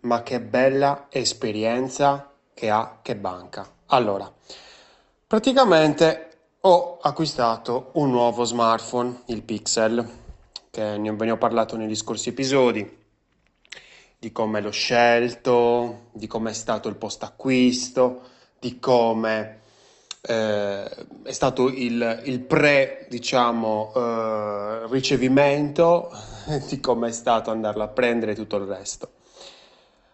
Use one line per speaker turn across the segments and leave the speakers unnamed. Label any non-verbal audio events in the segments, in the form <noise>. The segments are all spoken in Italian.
ma che bella esperienza che ha che banca. Allora, praticamente ho acquistato un nuovo smartphone, il Pixel, che ne ho parlato negli scorsi episodi, di come l'ho scelto, di come è stato il post acquisto, di come eh, è stato il, il pre, diciamo, eh, ricevimento, <laughs> di come è stato andarlo a prendere e tutto il resto.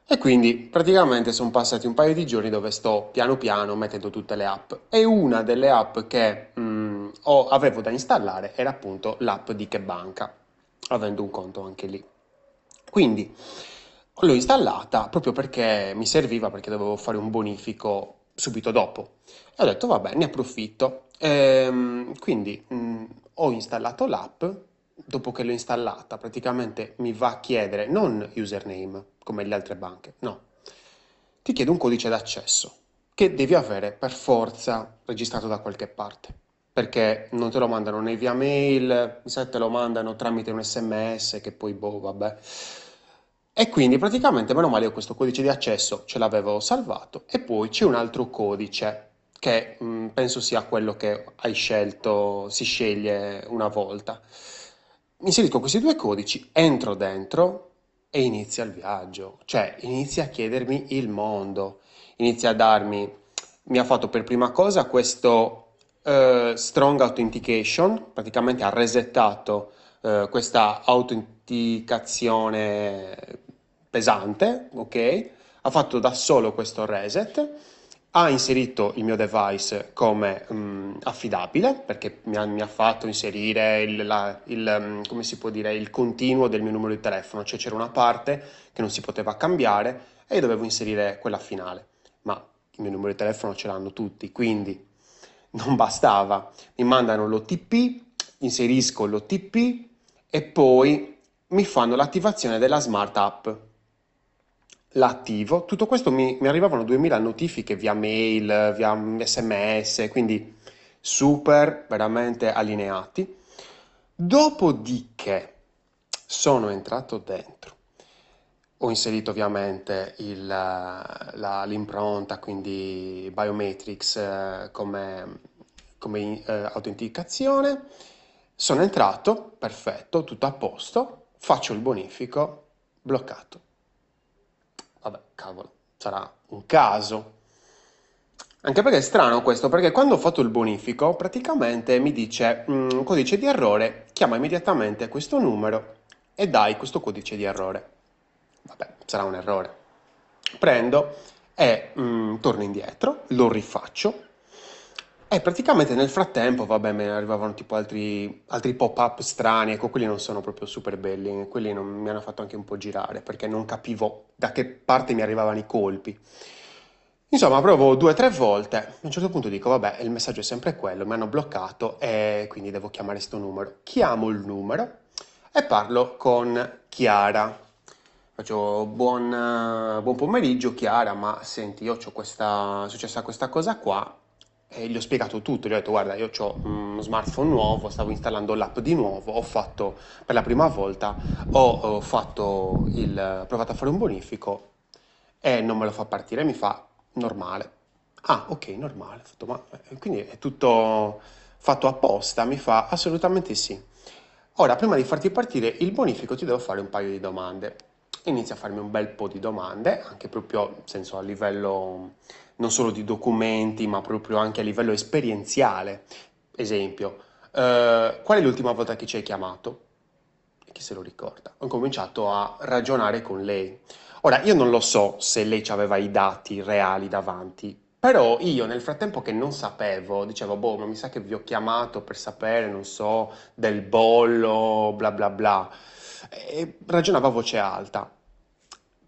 E quindi praticamente sono passati un paio di giorni dove sto piano piano mettendo tutte le app e una delle app che mh, mm, ho, avevo da installare era appunto l'app di Che Banca, avendo un conto anche lì. Quindi l'ho installata proprio perché mi serviva, perché dovevo fare un bonifico subito dopo. E ho detto vabbè, ne approfitto. Ehm, quindi mh, mm, ho installato l'app dopo che l'ho installata, praticamente mi va a chiedere non username come le altre banche, no, ti chiede un codice d'accesso che devi avere per forza registrato da qualche parte, perché non te lo mandano né via mail, mi sa te lo mandano tramite un sms che poi boh, vabbè. E quindi praticamente, meno male, io questo codice di accesso ce l'avevo salvato e poi c'è un altro codice che mh, penso sia quello che hai scelto, si sceglie una volta inserisco questi due codici, entro dentro e inizia il viaggio, cioè inizia a chiedermi il mondo, inizia a darmi, mi ha fatto per prima cosa questo uh, strong authentication, praticamente ha resettato uh, questa autenticazione pesante, ok? Ha fatto da solo questo reset ha inserito il mio device come um, affidabile perché mi ha, mi ha, fatto inserire il, la, il, um, dire, il continuo del mio numero di telefono, cioè c'era una parte che non si poteva cambiare e io dovevo inserire quella finale, ma il mio numero di telefono ce l'hanno tutti, quindi non bastava, mi mandano l'OTP, inserisco l'OTP e poi mi fanno l'attivazione della smart app l'attivo, tutto questo mi, mi arrivavano 2000 notifiche via mail, via sms, quindi super veramente allineati. Dopodiché sono entrato dentro, ho inserito ovviamente il, la, l'impronta, quindi biometrics eh, come, come eh, autenticazione, sono entrato, perfetto, tutto a posto, faccio il bonifico, bloccato vabbè, cavolo, sarà un caso. Anche perché è strano questo, perché quando ho fatto il bonifico praticamente mi dice mm, codice di errore, chiama immediatamente questo numero e dai questo codice di errore. Vabbè, sarà un errore. Prendo e mm, torno indietro, lo rifaccio, e praticamente nel frattempo, vabbè, me ne arrivavano tipo altri, altri pop-up strani, ecco, quelli non sono proprio super belli, quelli non, mi hanno fatto anche un po' girare, perché non capivo da che parte mi arrivavano i colpi. Insomma, provo due o tre volte, a un certo punto dico, vabbè, il messaggio è sempre quello, mi hanno bloccato e quindi devo chiamare questo numero. Chiamo il numero e parlo con Chiara. Faccio buon, buon pomeriggio Chiara, ma senti, io ho questa, è successa questa cosa qua, e gli ho spiegato tutto, gli ho detto guarda io ho uno smartphone nuovo, stavo installando l'app di nuovo, ho fatto per la prima volta, ho, ho fatto il, provato a fare un bonifico e non me lo fa partire, mi fa normale. Ah ok, normale, fatto, ma, eh, quindi è tutto fatto apposta, mi fa assolutamente sì. Ora prima di farti partire il bonifico ti devo fare un paio di domande. Inizia a farmi un bel po' di domande, anche proprio senso a livello non solo di documenti, ma proprio anche a livello esperienziale. Esempio, eh, qual è l'ultima volta che ci hai chiamato? E chi se lo ricorda? Ho cominciato a ragionare con lei. Ora, io non lo so se lei aveva i dati reali davanti, però io nel frattempo che non sapevo, dicevo, boh, ma mi sa che vi ho chiamato per sapere, non so, del bollo, bla bla bla. E ragionavo a voce alta.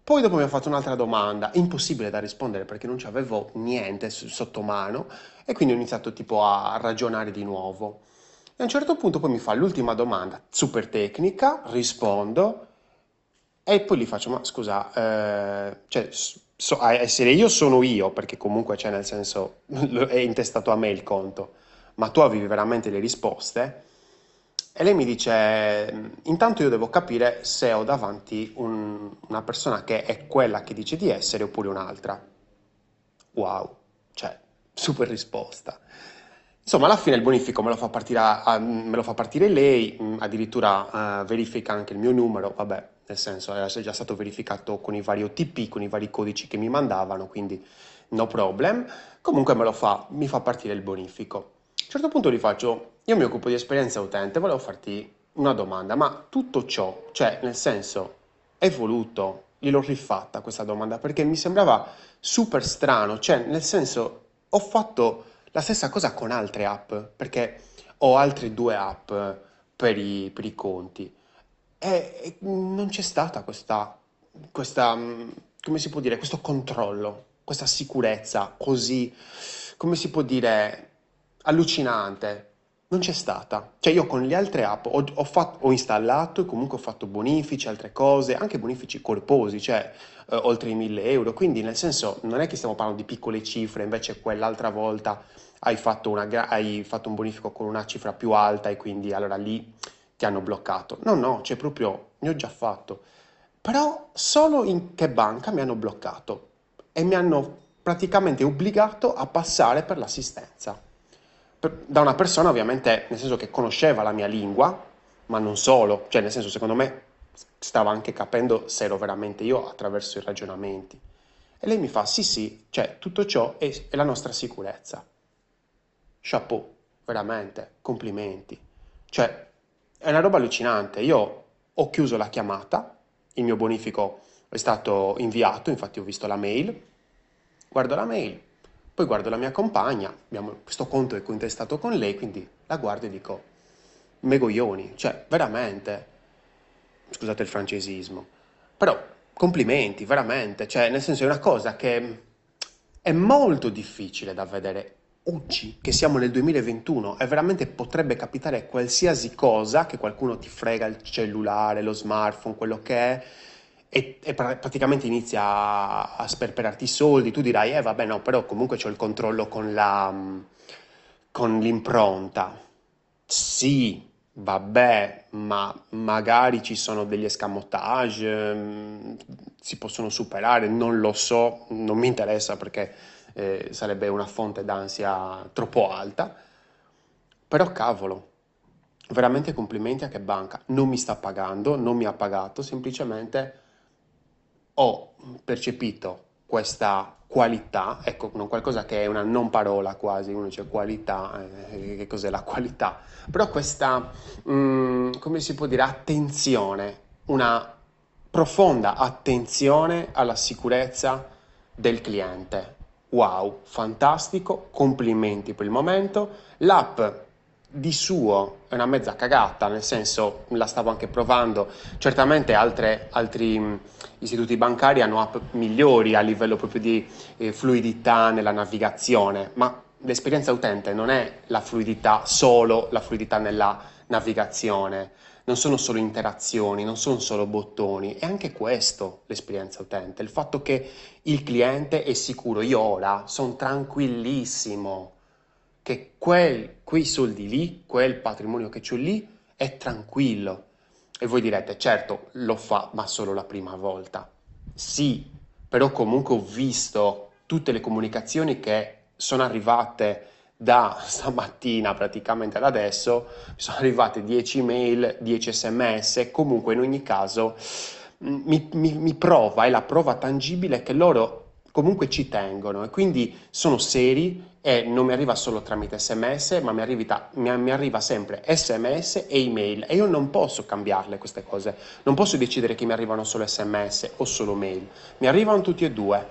Poi dopo mi ha fatto un'altra domanda, impossibile da rispondere perché non c'avevo niente sotto mano e quindi ho iniziato tipo a ragionare di nuovo. E a un certo punto poi mi fa l'ultima domanda, super tecnica, rispondo e poi gli faccio, ma scusa, eh, cioè, so, a essere io sono io, perché comunque c'è nel senso, <laughs> è intestato a me il conto, ma tu avevi veramente le risposte? E lei mi dice, intanto io devo capire se ho davanti un- una persona che è quella che dice di essere oppure un'altra. Wow, cioè, super risposta. Insomma, alla fine il bonifico me lo fa partire, a- me lo fa partire lei, addirittura eh, verifica anche il mio numero, vabbè, nel senso era già stato verificato con i vari OTP, con i vari codici che mi mandavano, quindi no problem. Comunque me lo fa, mi fa partire il bonifico. A un certo punto gli faccio, io mi occupo di esperienza utente, volevo farti una domanda, ma tutto ciò, cioè nel senso, è voluto? Gliel'ho rifatta questa domanda perché mi sembrava super strano, cioè nel senso, ho fatto la stessa cosa con altre app, perché ho altre due app per i, per i conti e, non c'è stata questa, questa, come si può dire, questo controllo, questa sicurezza così, come si può dire, allucinante. Non c'è stata. Cioè io con le altre app ho, ho fatto- ho installato e comunque ho fatto bonifici, altre cose, anche bonifici corposi, cioè eh, oltre i 1000 euro. Quindi nel senso non è che stiamo parlando di piccole cifre, invece quell'altra volta hai fatto, una hai fatto un bonifico con una cifra più alta e quindi allora lì ti hanno bloccato. No, no, c'è proprio, ne ho già fatto. Però solo in che banca mi hanno bloccato e mi hanno praticamente obbligato a passare per l'assistenza. Da una persona ovviamente, nel senso che conosceva la mia lingua, ma non solo, cioè nel senso secondo me stava anche capendo se ero veramente io attraverso i ragionamenti. E lei mi fa, sì, sì, cioè tutto ciò è, è la nostra sicurezza. Chapeau, veramente, complimenti. Cioè, è una roba allucinante. Io ho chiuso la chiamata, il mio bonifico è stato inviato, infatti ho visto la mail, guardo la mail, poi guardo la mia compagna, abbiamo, questo conto è cointestato con lei, quindi la guardo e dico, megoglioni, cioè veramente, scusate il francesismo, però complimenti, veramente, cioè nel senso è una cosa che è molto difficile da vedere oggi, che siamo nel 2021, e veramente potrebbe capitare qualsiasi cosa, che qualcuno ti frega il cellulare, lo smartphone, quello che è, e, e pra- praticamente inizia a, a sperperarti i soldi, tu dirai, eh vabbè no, però comunque c'ho il controllo con la, mm, con l'impronta. Sì, vabbè, ma magari ci sono degli escamotage, mm, si possono superare, non lo so, non mi interessa perché eh, sarebbe una fonte d'ansia troppo alta, però cavolo, veramente complimenti a che banca, non mi sta pagando, non mi ha pagato, semplicemente ho percepito questa qualità, ecco, qualcosa che è una non parola quasi, uno dice qualità, eh, che cos'è la qualità? Però questa, mm, come si può dire, attenzione, una profonda attenzione alla sicurezza del cliente. Wow, fantastico, complimenti per il momento. L'app di suo è una mezza cagata, nel senso la stavo anche provando. Certamente altre- altri istituti bancari hanno app migliori a livello proprio di eh, fluidità nella navigazione, ma l'esperienza utente non è la fluidità, solo la fluidità nella navigazione, non sono solo interazioni, non sono solo bottoni, è anche questo l'esperienza utente, il fatto che il cliente è sicuro, io ora sono tranquillissimo che quel, quei soldi lì, quel patrimonio che c'ho lì, è tranquillo. E voi direte, certo, lo fa, ma solo la prima volta. Sì, però comunque ho visto tutte le comunicazioni che sono arrivate da stamattina praticamente ad adesso, mi sono arrivate 10 mail, 10 sms, comunque in ogni caso mm, mi, mi, mi prova, è la prova tangibile che loro comunque ci tengono e quindi sono seri e non mi arriva solo tramite sms, ma mi arriva, mi, mi arriva sempre sms e email e io non posso cambiarle queste cose, non posso decidere che mi arrivano solo sms o solo mail, mi arrivano tutti e due.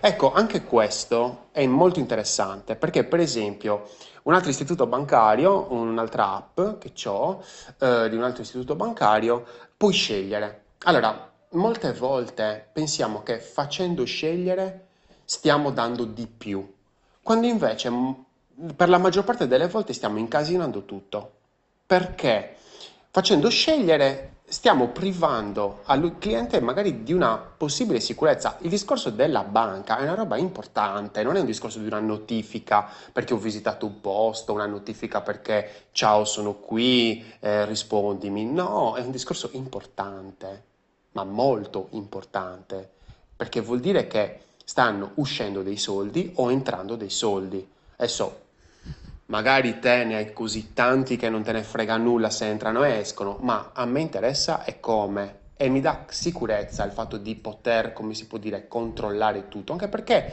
Ecco, anche questo è molto interessante perché, per esempio, un altro istituto bancario, un'altra app che ho eh, di un altro istituto bancario, puoi scegliere. Allora, molte volte pensiamo che facendo scegliere stiamo dando di più, quando invece m- per la maggior parte delle volte stiamo incasinando tutto. Perché facendo scegliere stiamo privando al cliente magari di una possibile sicurezza. Il discorso della banca è una roba importante, non è un discorso di una notifica perché ho visitato un posto, una notifica perché ciao sono qui, eh, rispondimi. No, è un discorso importante, ma molto importante, perché vuol dire che stanno uscendo dei soldi o entrando dei soldi. Adesso Magari te ne hai così tanti che non te ne frega nulla se entrano e escono, ma a me interessa è come e mi dà sicurezza il fatto di poter, come si può dire, controllare tutto, anche perché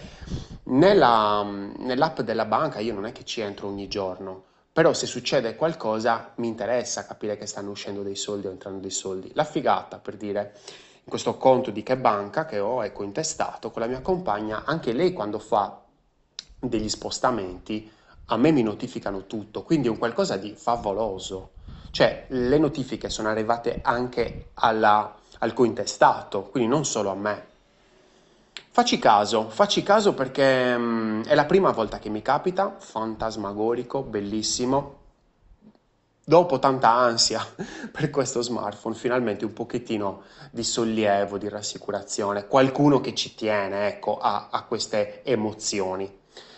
nella, nell'app della banca io non è che ci entro ogni giorno, però se succede qualcosa mi interessa capire che stanno uscendo dei soldi o entrando dei soldi. La figata, per dire, in questo conto di che banca che ho ecco intestato con la mia compagna, anche lei quando fa degli spostamenti a me mi notificano tutto, quindi è un qualcosa di favoloso. Cioè, le notifiche sono arrivate anche alla, al cointestato, quindi non solo a me. Facci caso, facci caso perché um, è la prima volta che mi capita, fantasmagorico, bellissimo. Dopo tanta ansia <laughs> per questo smartphone, finalmente un pochettino di sollievo, di rassicurazione, qualcuno che ci tiene, ecco, a, a queste emozioni.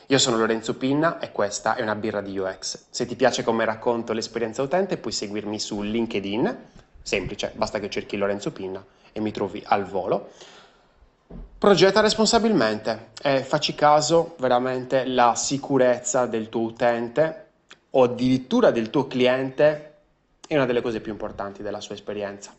Io sono Lorenzo Pinna e questa è una birra di UX. Se ti piace come racconto l'esperienza utente puoi seguirmi su LinkedIn, semplice, basta che cerchi Lorenzo Pinna e mi trovi al volo. Progetta responsabilmente e facci caso veramente la sicurezza del tuo utente o addirittura del tuo cliente è una delle cose più importanti della sua esperienza.